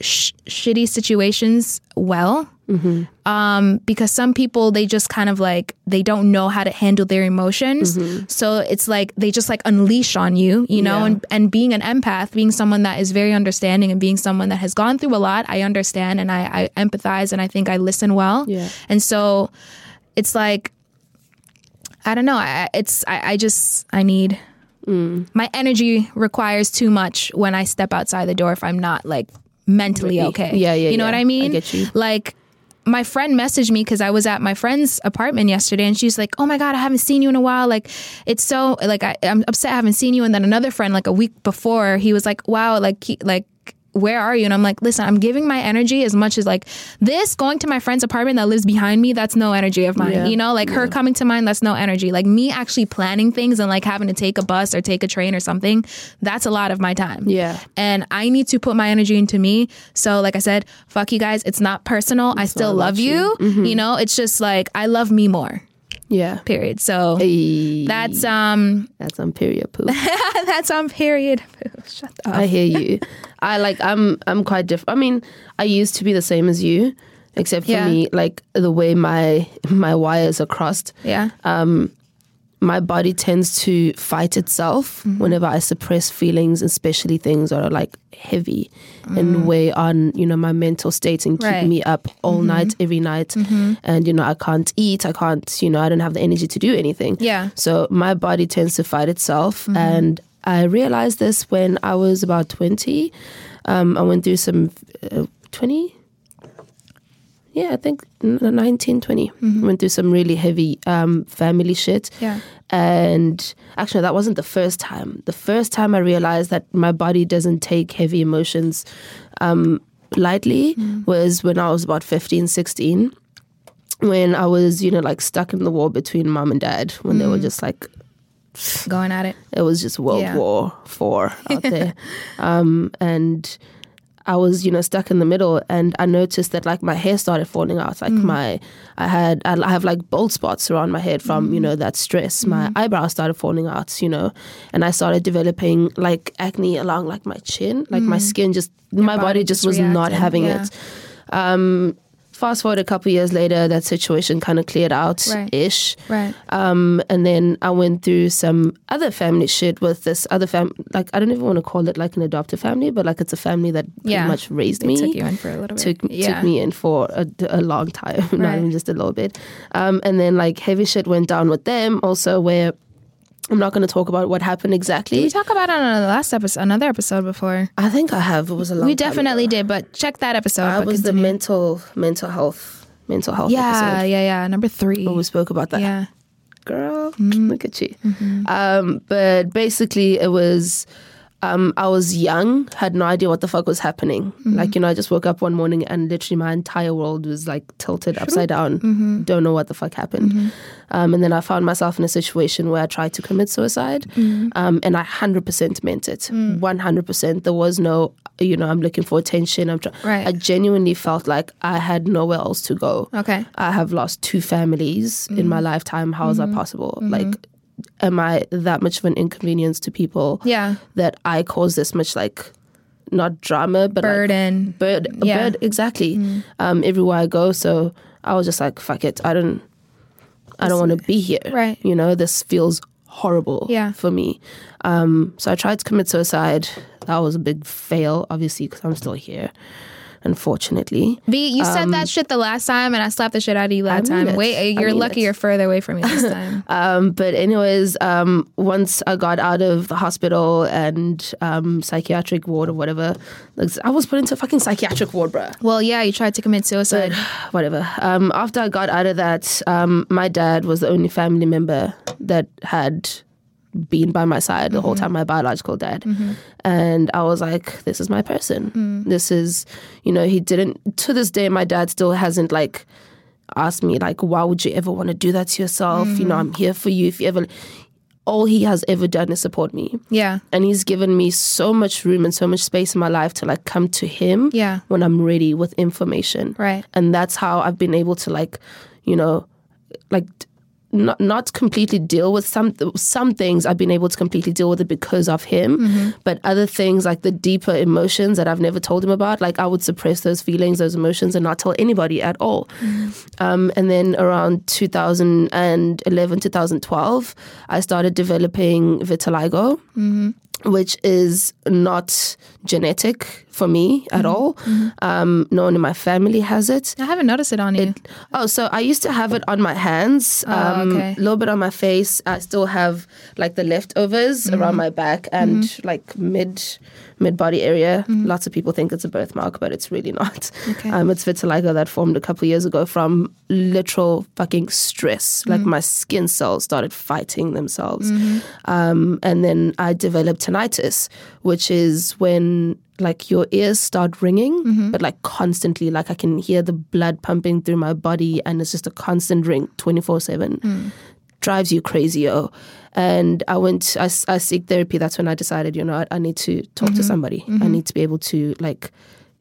sh- shitty situations well Mm-hmm. um, because some people they just kind of like they don't know how to handle their emotions mm-hmm. so it's like they just like unleash on you you know Yeah. and, and being an empath being someone that is very understanding and being someone that has gone through a lot i understand and i, I empathize and i think i listen well Yeah. and so it's like i don't know I, it's I, I just i need mm. my energy requires too much when i step outside the door if i'm not like mentally okay Yeah, yeah, you know yeah. what i mean? I get you. like my friend messaged me because I was at my friend's apartment yesterday, and she's like, "Oh my god, I haven't seen you in a while. Like, it's so like I, I'm upset I haven't seen you." And then another friend, like a week before, he was like, "Wow, like he, like." Where are you? And I'm like, listen, I'm giving my energy as much as like this going to my friend's apartment that lives behind me. That's no energy of mine. Yeah. You know, like her coming to mine. That's no energy. Like me actually planning things and like having to take a bus or take a train or something. That's a lot of my time Yeah. and I need to put my energy into me. So, like I said, fuck you guys. It's not personal. I still love about you. You know, it's just like I love me more. Yeah. Period. So Hey, that's um that's on period poo. that's on period. Shut up. I hear you. I like I'm I'm quite different. I mean, I used to be the same as you, except for Yeah. me, like the way my my wires are crossed. Yeah. My body tends to fight itself mm-hmm. whenever I suppress feelings, especially things that are like heavy and mm. weigh on, you know, my mental state and keep Right. me up all mm-hmm. night, every night. Mm-hmm. And, you know, I can't eat, I can't, you know, I don't have the energy to do anything. Yeah. So my body tends to fight itself. And I realized this when I was about 20. Um, I went through some uh, 20, yeah, I think n- 19, 20. Went through some really heavy um, family shit. Yeah. And actually, that wasn't the first time. The first time I realized that my body doesn't take heavy emotions um, lightly was when I was about 15, 16. When I was, you know, like stuck in the war between mom and dad, when they were just like Going at it. it was just World Yeah. War Four out there, um, and I was you know stuck in the middle, and I noticed that like my hair started falling out. Like mm. my, I had I have like bald spots around my head from you mm. know that stress. My mm. eyebrows started falling out, you know, and I started developing like acne along like my chin, like my skin just my body, body just just was not having yeah. it. Um, fast forward a couple years later, that situation kind of cleared out ish. Right. Um, and then I went through some other family shit with this other fam. Like I don't even want to call it like an adoptive family, but like it's a family that pretty Yeah. much raised They me. took you in for a little bit. Took, yeah. took me in for a, a long time, not Right. even just a little bit. Um, and then like heavy shit went down with them also, where I'm not going to talk about what happened exactly. we talk about it on the last episode, another episode before. I think I have. It was a long. we definitely did, but check that episode. But was the mental mental health mental health yeah, episode. yeah, yeah. Number three. When we spoke about that. yeah. girl, Mm-hmm. look at you. Um, but basically, it was. Um, I was young, had no idea what the fuck was happening. Mm-hmm. Like, you know, I just woke up one morning and literally my entire world was like tilted upside down. Mm-hmm. Don't know what the fuck happened. Um, and then I found myself in a situation where I tried to commit suicide. Mm-hmm. Um, and I 100% meant it. Mm. 100%. There was no, you know, I'm looking for attention. I'm trying. Right. I genuinely felt like I had nowhere else to go. Okay. I have lost two families in Mm-hmm. my lifetime. How is that possible? Like, am I that much of an inconvenience to people? Yeah. That I cause this much like, not drama, but like Burden. bird, Yeah. Bird exactly. Um, everywhere I go, so I was just like, fuck it. I don't, I don't want to be here. Right. You know, this feels horrible. Yeah. For me. Um, so I tried to commit suicide. That was a big fail, obviously, because I'm still here. Unfortunately. V, you said that shit the last time, and I slapped the shit out of you last Um, mean time. it. Wait, you're mean lucky it. you're further away from me this time. Um, but anyways, um, once I got out of the hospital and um, psychiatric ward or whatever, like, I was put into a fucking psychiatric ward, bruh. well, yeah, you tried to commit suicide. Whatever. Um, after I got out of that, um, my dad was the only family member that had been by my side the whole mm-hmm. time, my biological dad. Mm-hmm. And I was like, this is my person. Mm. This is, you know, he didn't, to this day, my dad still hasn't like asked me, like, why would you ever want to do that to yourself? You know, mm-hmm. I'm here for you. If you ever, all he has ever done is support me. Yeah. And he's given me so much room and so much space in my life to like come to him Yeah. when I'm ready with information. Right. And that's how I've been able to like, you know, like not not completely deal with some some things. I've been able to completely deal with it because of him, Mm-hmm. but other things like the deeper emotions that I've never told him about, like I would suppress those feelings, those emotions, and not tell anybody at all. Mm-hmm. Um, and then around 2011, 2012, I started developing vitiligo which is not genetic for me at all. Um, no one in my family has it. I haven't noticed it on you. Oh, so I used to have it on my hands, um, a okay. little bit on my face. I still have like the leftovers around my back and like mid mid body area. Lots of people think it's a birthmark, but it's really not. Okay. Um, it's vitiligo that formed a couple years ago from literal fucking stress. Like my skin cells started fighting themselves, um, and then I developed tinnitus, which is when like your ears start ringing, but like constantly. Like I can hear the blood pumping through my body, and it's just a constant ring, twenty four seven. Drives you crazy, oh. And I went, I, I seek therapy. That's when I decided, you know, I, I need to talk to somebody. I need to be able to like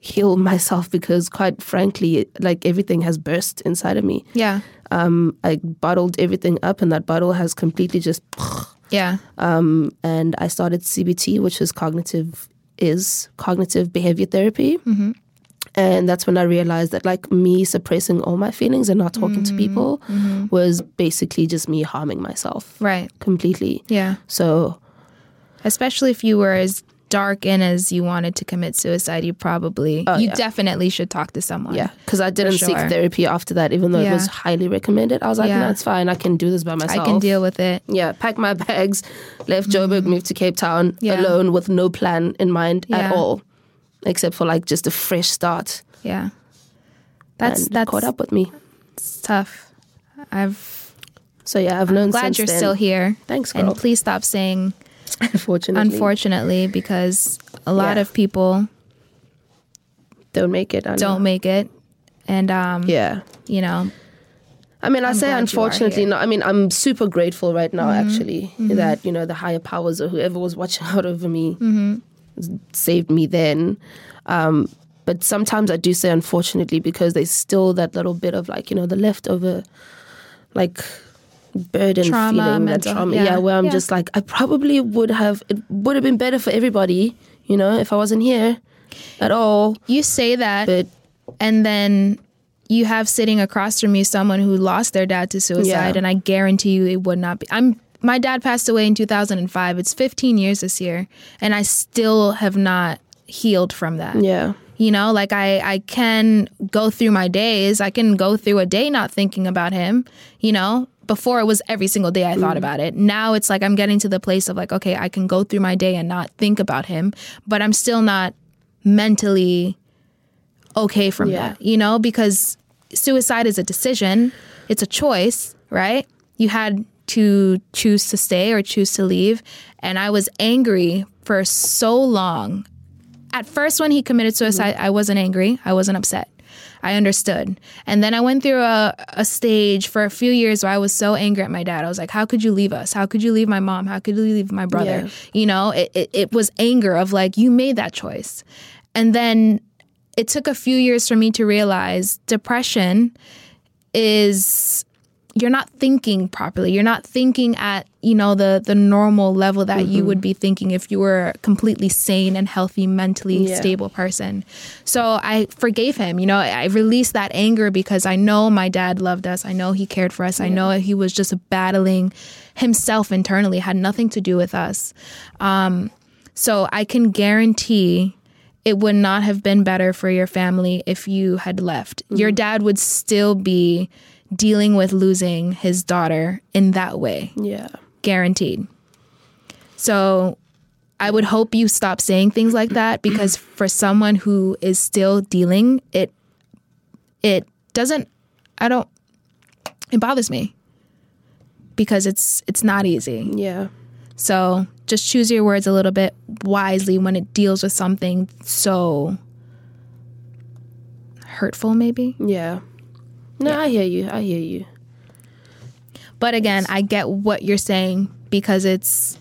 heal myself because, quite frankly, like everything has burst inside of me. yeah. Um, I bottled everything up, and that bottle has completely just Yeah. um, and I started CBT, which is cognitive is cognitive behavior therapy. And that's when I realized that like me suppressing all my feelings and not talking to mm-hmm. people mm-hmm. was basically just me harming myself Right. completely. Yeah. So Especially if you were as dark in as you wanted to commit suicide, you probably, you Oh, yeah. definitely should talk to someone. yeah, because I didn't seek therapy after that, even though it was highly recommended. I was like, Yeah. no, it's fine. I can do this by myself. I can deal with it. Yeah, packed my bags, left Joburg, moved to Cape Town Mm-hmm. Yeah. alone with no plan in mind Yeah. at all, except for like just a fresh start. Yeah. That's and that's caught up with me. It's tough. I've So yeah, I've learned. glad since you're then. still here. Thanks, girl. And please stop saying Unfortunately, unfortunately because a lot Yeah. of people don't make it. I don't make it. And um Yeah. you know, I mean, I I'm say glad you are unfortunately. Mm-hmm. I mean, I'm super grateful right now, actually, that you know the higher powers or whoever was watching out over me Mm-hmm. saved me then. Um, but sometimes I do say unfortunately because there's still that little bit of like you know the leftover, like burden Trauma, feeling, that mental- trauma. yeah, Yeah, where I'm yeah. just like I probably would have. It would have been better for everybody, you know, if I wasn't here at all. you say that But and then you have sitting across from you someone who lost their dad to suicide Yeah. and i guarantee you it would not be i'm my dad passed away in 2005 it's 15 years this year and i still have not healed from that yeah, you know like i i can go through my days. I can go through a day not thinking about him you know? Before it was every single day i thought mm. about it. Now it's like i'm getting to the place of like okay i can go through my day and not think about him but i'm still not mentally okay from Yeah. that you know? Because suicide is a decision. It's a choice right? You had to choose to stay or choose to leave. And i was angry for so long at first when he committed suicide mm-hmm. i wasn't angry. I wasn't upset. I understood. And then i went through a, a stage for a few years where i was so angry at my dad. I was like how could you leave us? How could you leave my mom? How could you leave my brother? Yeah. you know it, it, it was anger of like you made that choice. And then it took a few years for me to realize depression is you're not thinking properly. You're not thinking at, you know, the the normal level that you would be thinking if you were a completely sane and healthy, mentally Yeah. stable person. So I forgave him. You know, I released that anger because I know my dad loved us. I know he cared for us. I know he was just battling himself internally, had nothing to do with us. Um, so I can guarantee it would not have been better for your family if you had left. Your dad would still be dealing with losing his daughter in that way, yeah. guaranteed. So I would hope you stop saying things like that because for someone who is still dealing, it it doesn't I don't it bothers me because it's it's not easy. Yeah. So just choose your words a little bit wisely when it deals with something so hurtful, maybe. Yeah. No, I hear you. I hear you. But again, I get what you're saying because it's,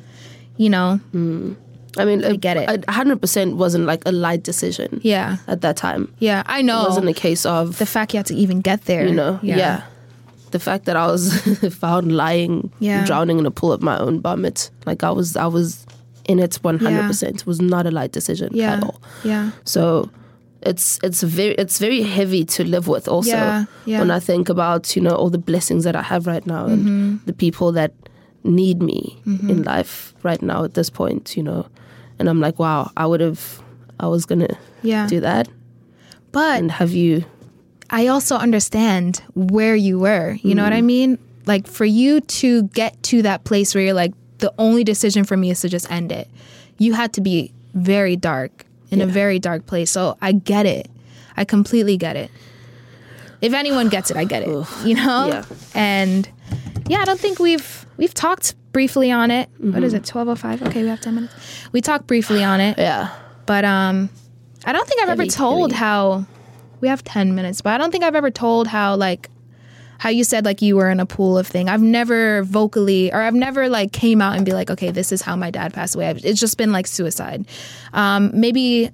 you know, mm. I mean, I get it. A hundred percent wasn't like a light decision yeah, at that time. yeah, I know. It wasn't a case of the fact you had to even get there, you know. Yeah. the fact that I was found lying, Yeah. drowning in a pool of my own vomit. Like I was, I was in it one hundred percent. Was not a light decision Yeah. at all. Yeah. So it's it's very it's very heavy to live with. Also, Yeah, yeah. when I think about you know all the blessings that I have right now and Mm-hmm. the people that need me in life right now at this point, you know, and I'm like, wow, I would have, I was gonna Yeah. do that But and have you. I also understand where you were. You know what I mean? Like for you to get to that place where you're like, the only decision for me is to just end it. You had to be very dark in a very dark place. So I get it. I completely get it. If anyone gets it, I get it. You know? Yeah. And yeah, I don't think we've we've talked briefly on it. What is it? Twelve oh five? Okay, we have ten minutes. We talked briefly on it. Yeah, But um, I don't think I've ever told heavy. how we have ten minutes. But I don't think I've ever told how like how you said like you were in a pool of thing. I've never vocally or I've never like came out and be like, okay, this is how my dad passed away. I've- It's just been like suicide. Um, maybe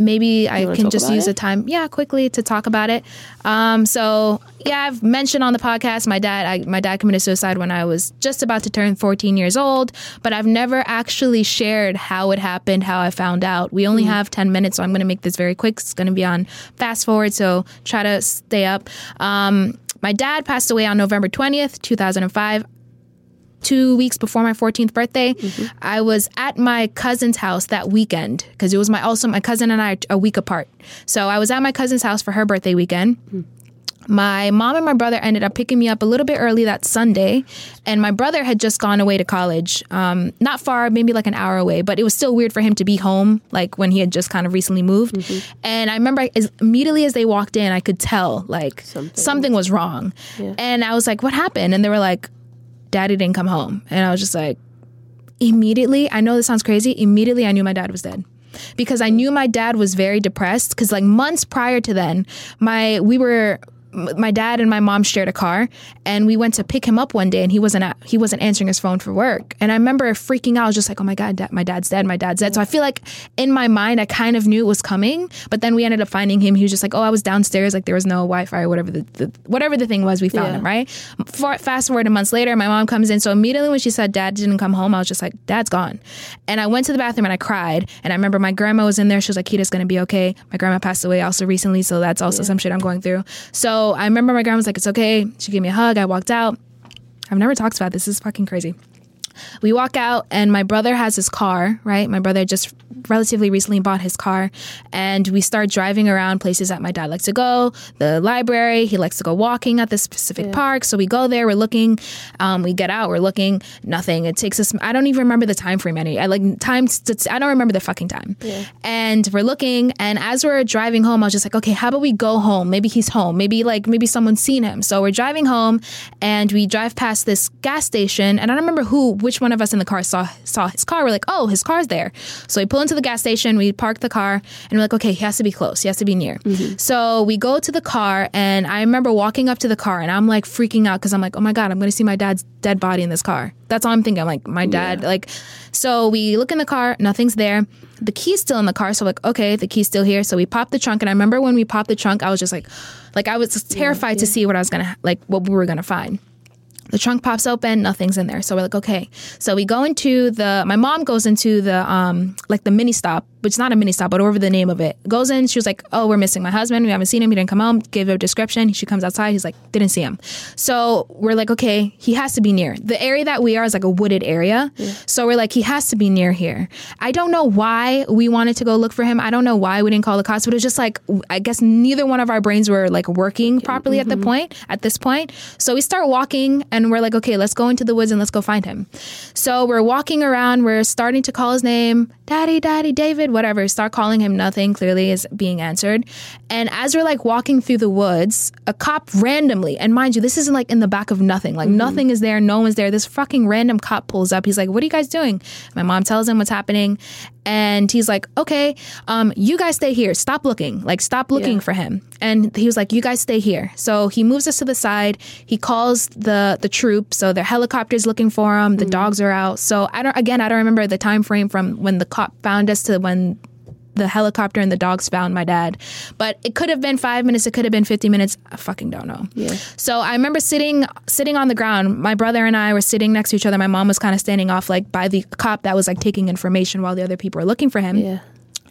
maybe I can just use it? the time, yeah, quickly to talk about it. Um, so yeah, I've mentioned on the podcast my dad. I, my dad committed suicide when I was just about to turn 14 years old, but I've never actually shared how it happened, how I found out. We only have 10 minutes, so I'm going to make this very quick. It's going to be on fast forward, so try to stay up. Um, my dad passed away on November 20th, 2005 two weeks before my 14th birthday. Mm-hmm. I was at my cousin's house that weekend because it was my also my cousin and i a week apart. So i was at my cousin's house for her birthday weekend hmm. My mom and my brother ended up picking me up a little bit early that Sunday, and my brother had just gone away to college, um, not far, maybe like an hour away, but it was still weird for him to be home, like when he had just kind of recently moved. And I remember as, immediately as they walked in, I could tell like Something. something was wrong, and I was like, "What happened?" And they were like, "Daddy didn't come home," and I was just like, immediately? I know this sounds crazy. Immediately i knew my dad was dead. Because i knew my dad was very depressed because like months prior to then my we were my dad and my mom shared a car and we went to pick him up one day and he wasn't at, he wasn't answering his phone for work. And i remember freaking out. I was just like oh my god dad, my dad's dead my dad's dead. So i feel like in my mind i kind of knew it was coming but then we ended up finding him. He was just like oh i was downstairs like there was no wi-fi or whatever the, the whatever the thing was we found Yeah. him right? For, fast forward a months later my mom comes in. So immediately when she said dad didn't come home i was just like dad's gone. And i went to the bathroom and i cried. And i remember my grandma was in there. She was like kita's gonna be okay. My grandma passed away also recently so that's also some shit i'm going through. So i remember my grandma was like it's okay. She gave me a hug. I walked out. I've never talked about this. This is fucking crazy we walk out and my brother has his car right? My brother just relatively recently bought his car and we start driving around places that my dad likes to go the library he likes to go walking at this specific park. So we go there we're looking um, we get out we're looking nothing. It takes us i don't even remember the time frame any i like time i don't remember the fucking time. Yeah. and we're looking and as we're driving home i was just like okay how about we go home? Maybe he's home. Maybe like maybe someone's seen him. So we're driving home and we drive past this gas station and i don't remember who which one of us in the car saw saw his car we're like oh his car's there. So we pull into the gas station we park the car and we're like okay he has to be close he has to be near. Mm-hmm. So we go to the car and i remember walking up to the car and i'm like freaking out because i'm like oh my god i'm gonna see my dad's dead body in this car. That's all i'm thinking I'm like my dad like so we look in the car nothing's there. The key's still in the car so like okay the key's still here. So we pop the trunk and i remember when we popped the trunk i was just like like i was terrified to see what i was gonna like what we were gonna find the trunk pops open nothing's in there. So we're like okay. So we go into the my mom goes into the um like the mini stop which is not a mini stop but whatever the name of it goes in. She was like oh we're missing my husband. We haven't seen him. He didn't come home. Give a description. She comes outside. He's like didn't see him. So we're like okay he has to be near. The area that we are is like a wooded area. So we're like he has to be near here. I don't know why we wanted to go look for him. I don't know why we didn't call the cops but it was just like i guess neither one of our brains were like working properly at the mm-hmm. point at this point. So we start walking and we're like okay let's go into the woods and let's go find him. So we're walking around. We're starting to call his name. Daddy daddy david whatever start calling him nothing clearly is being answered. And as we're like walking through the woods a cop randomly and mind you this isn't like in the back of nothing. Like mm-hmm. nothing is there no one's there. This fucking random cop pulls up. He's like what are you guys doing? My mom tells him what's happening and he's like okay um you guys stay here. Stop looking. Like stop looking Yeah. for him. And he was like you guys stay here. So he moves us to the side. He calls the the troop. So the helicopters looking for him. The dogs are out. So i don't again i don't remember the time frame from when the cop found us to when the helicopter and the dogs found my dad. But it could have been five minutes. It could have been fifty minutes. I fucking don't know. Yeah. So I remember sitting sitting on the ground. My brother and I were sitting next to each other. My mom was kind of standing off like by the cop that was like taking information while the other people were looking for him. Yeah.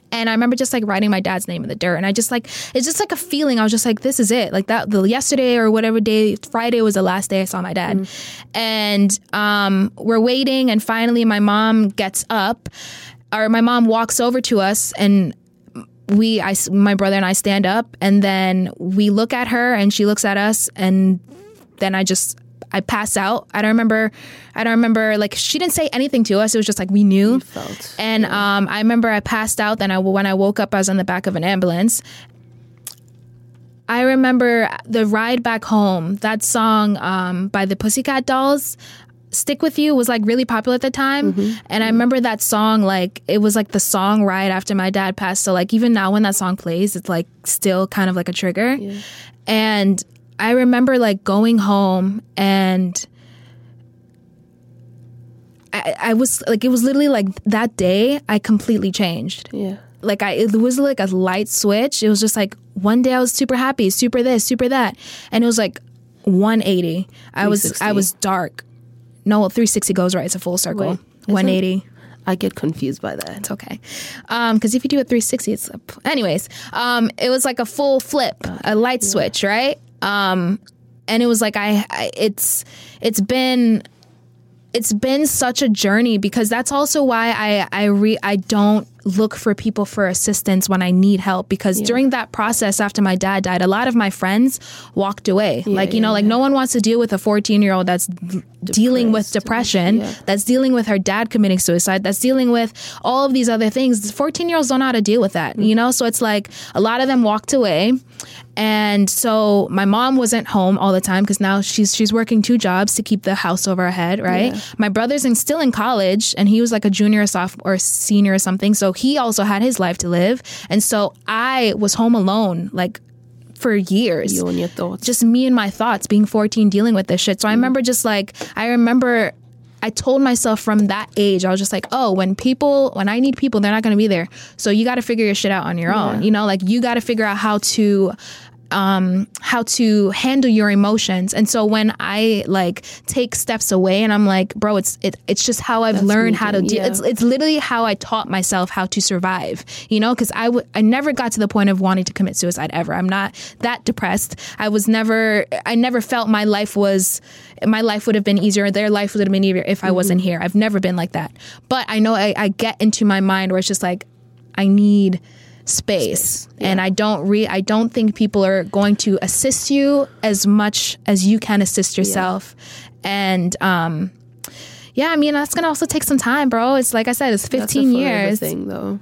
And I remember just like writing my dad's name in the dirt. And I just like, it's just like a feeling. I was just like, this is it. Like that, the yesterday or whatever day, Friday was the last day I saw my dad. And um, we're waiting. And finally, my mom gets up, or my mom walks over to us and we, I, my brother and I stand up. And then we look at her and she looks at us. And then I just, I pass out. I don't remember. I don't remember. Like she didn't say anything to us. It was just like we knew. felt, And um, I remember I passed out. Then I when I woke up, I was on the back of an ambulance. I remember the ride back home. That song um, by the Pussycat Dolls. Stick with You was like really popular at the time. Mm-hmm. And I remember that song, like, it was like the song right after my dad passed. So, like, even now when that song plays, it's like still kind of like a trigger. And I remember like going home and I, I was like, it was literally like that day I completely changed. Yeah. Like I, it was like a light switch. It was just like one day I was super happy, super this, super that, and it was like 180. I was, I was dark. No, 360 goes right. It's a full circle. Wait, 180. I get confused by that. It's okay. Because if you do a 360, it's. A, anyways, um, it was like a full flip, a light switch, right? Um, and it was like I, I, it's, it's been, it's been such a journey because that's also why I, I re, I don't look for people for assistance when I need help because during that process after my dad died, a lot of my friends walked away. like you know, yeah, like no one wants to deal with a 14 year old that's dealing with depression, yeah. that's dealing with her dad committing suicide, that's dealing with all of these other things. 14 year olds don't know how to deal with that, mm. you know? So it's like a lot of them walked away. And so my mom wasn't home all the time because now she's she's working two jobs to keep the house over her head, right? Yeah. My brother's in, still in college and he was like a junior or sophomore or senior or something. So he also had his life to live. And so I was home alone like for years You and your thoughts. just me and my thoughts being 14 dealing with this shit. So I mm. remember just like I remember I told myself from that age, I was just like, oh, when people, when I need people, they're not going to be there. So you got to figure your shit out on your own. You know, like you got to figure out how to um how to handle your emotions. And so when i like take steps away and i'm like bro it's it, it's just how i've learned how to deal yeah. it's it's literally how i taught myself how to survive you know? Because i would i never got to the point of wanting to commit suicide ever. I'm not that depressed. I was never i never felt my life was my life would have been easier their life would have been easier if i wasn't here. I've never been like that. But i know i, I get into my mind where it's just like i need space, and i don't re i don't think people are going to assist you as much as you can assist yourself. And um yeah i mean that's gonna also take some time bro. It's like i said it's That's a 15 forever years. thing, though.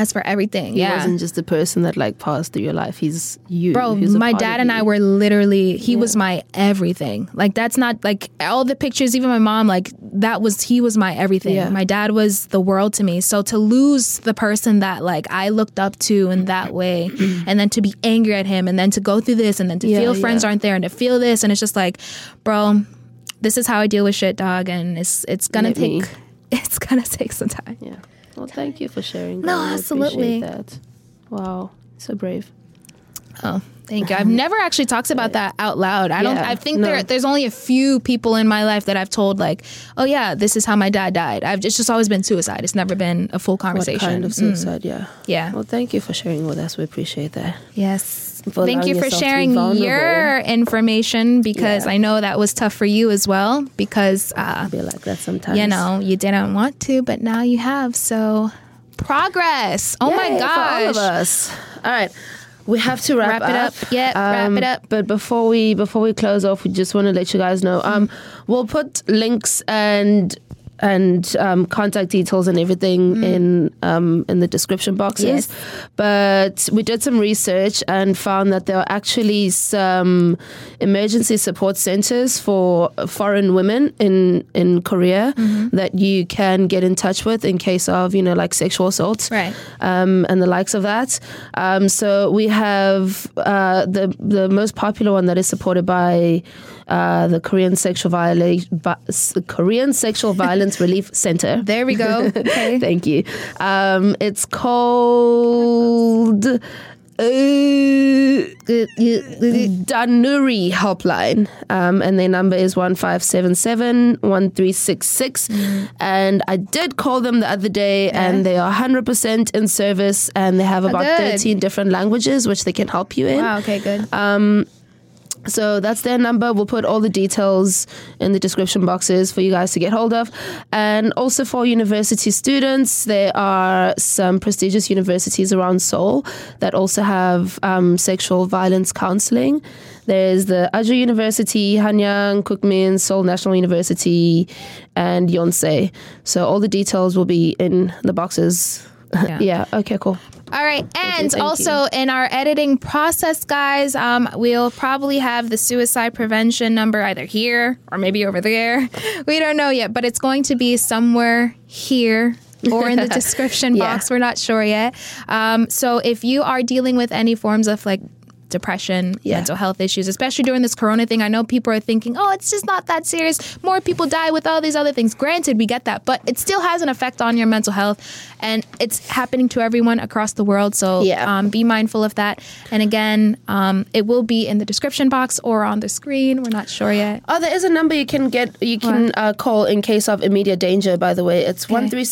That's for everything He yeah wasn't just the person that like passed through your life. He's you. Bro, He my dad and. I were literally, he was my everything. Like, that's not like all the pictures, even my mom, like, that was, he was my everything. Yeah. My dad was the world to me. So to lose the person that, like, I looked up to in that way, and then to be angry at him, and then to go through this, and then to Yeah, feel friends yeah. aren't there, and to feel this, and it's just like, bro, this is how I deal with shit, dog. And it's, it's gonna Let me- take, it's gonna take some time. Yeah. Well, thank you for sharing. No, that. I absolutely. that. Wow, so brave. Oh, thank you. I've never actually talked about that out loud. I don't. I think no. there there's only a few people in my life that I've told like, oh yeah, this is how my dad died. I've it's just always been suicide. It's never been a full conversation. What kind of Mm, suicide? Yeah. yeah. Well, thank you for sharing with us. We appreciate that. Yes. Thank you for yourself to be sharing your information because Yeah. I know that was tough for you as well because uh, I feel like that sometimes. you know you didn't want to, but now you have. So progress. Oh my Yay, For all of us. All right. We have to wrap, Wrap it up. Yep, wrap it up. But before we before we close off, we just want to let you guys know. Um, we'll put links and and um, contact details and everything in um, in the description boxes. Yes. But we did some research and found that there are actually some emergency support centers for foreign women in in Korea Mm-hmm. that you can get in touch with in case of you know like sexual assault Right. um, and the likes of that. Um, so we have uh, the the most popular one that is supported by uh, the Korean Sexual Violation Korean Sexual Violence Violence Relief Center. There we go. Okay. Thank you. Um, it's called. Uh, Danuri Helpline, um, and their number is 1577 1366. And I did call them the other day, and they are 100% in service, and they have about good. 13 different languages which they can help you in. Wow. Okay. Good. So that's their number. We'll put all the details in the description boxes for you guys to get hold of. And also for university students, there are some prestigious universities around Seoul that also have um, sexual violence counseling. There's the Ajou University, Hanyang, Kookmin, Seoul National University, and Yonsei. So all the details will be in the boxes. Yeah. Yeah. Okay. Cool. All right. And thank also in our editing process, guys, um, we'll probably have the suicide prevention number either here or maybe over there. We don't know yet, but it's going to be somewhere here. or in the description Yeah. box. We're not sure yet. Um, so if you are dealing with any forms of like depression, Yeah. mental health issues, especially during this corona thing, I know people are thinking, oh, it's just not that serious. More people die with all these other things. Granted, we get that, but it still has an effect on your mental health and it's happening to everyone across the world. So Yeah. um, be mindful of that. And again, um, it will be in the description box or on the screen. We're not sure yet. Oh, there is a number you can get. You can uh, call in case of immediate danger. By the way, it's one three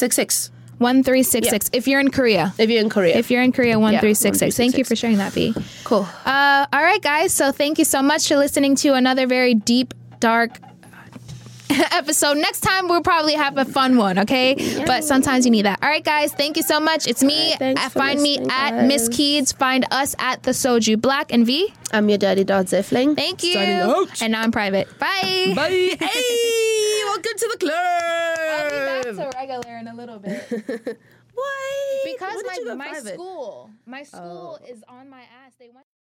six six. 1366 if you're in Korea. If you're in Korea. If you're in Korea, 1366. Thank you for sharing that, B. cool. Uh, all right, guys. So thank you so much for listening to another very deep, dark episode. Next time, we'll probably have a fun one, okay? But sometimes you need that. All right, guys. Thank you so much. It's me. thanks Uh, Find me listening, at Miss guys. Keeds. Find us at the Soju Black and V. I'm your daddy, Dad Zeffling. Thank you. Signing out. And now I'm private. Bye. Bye. hey, welcome to the club. I'll be back club. to regular in a little bit Why? because When did you my my private? school my school is on my ass. They want.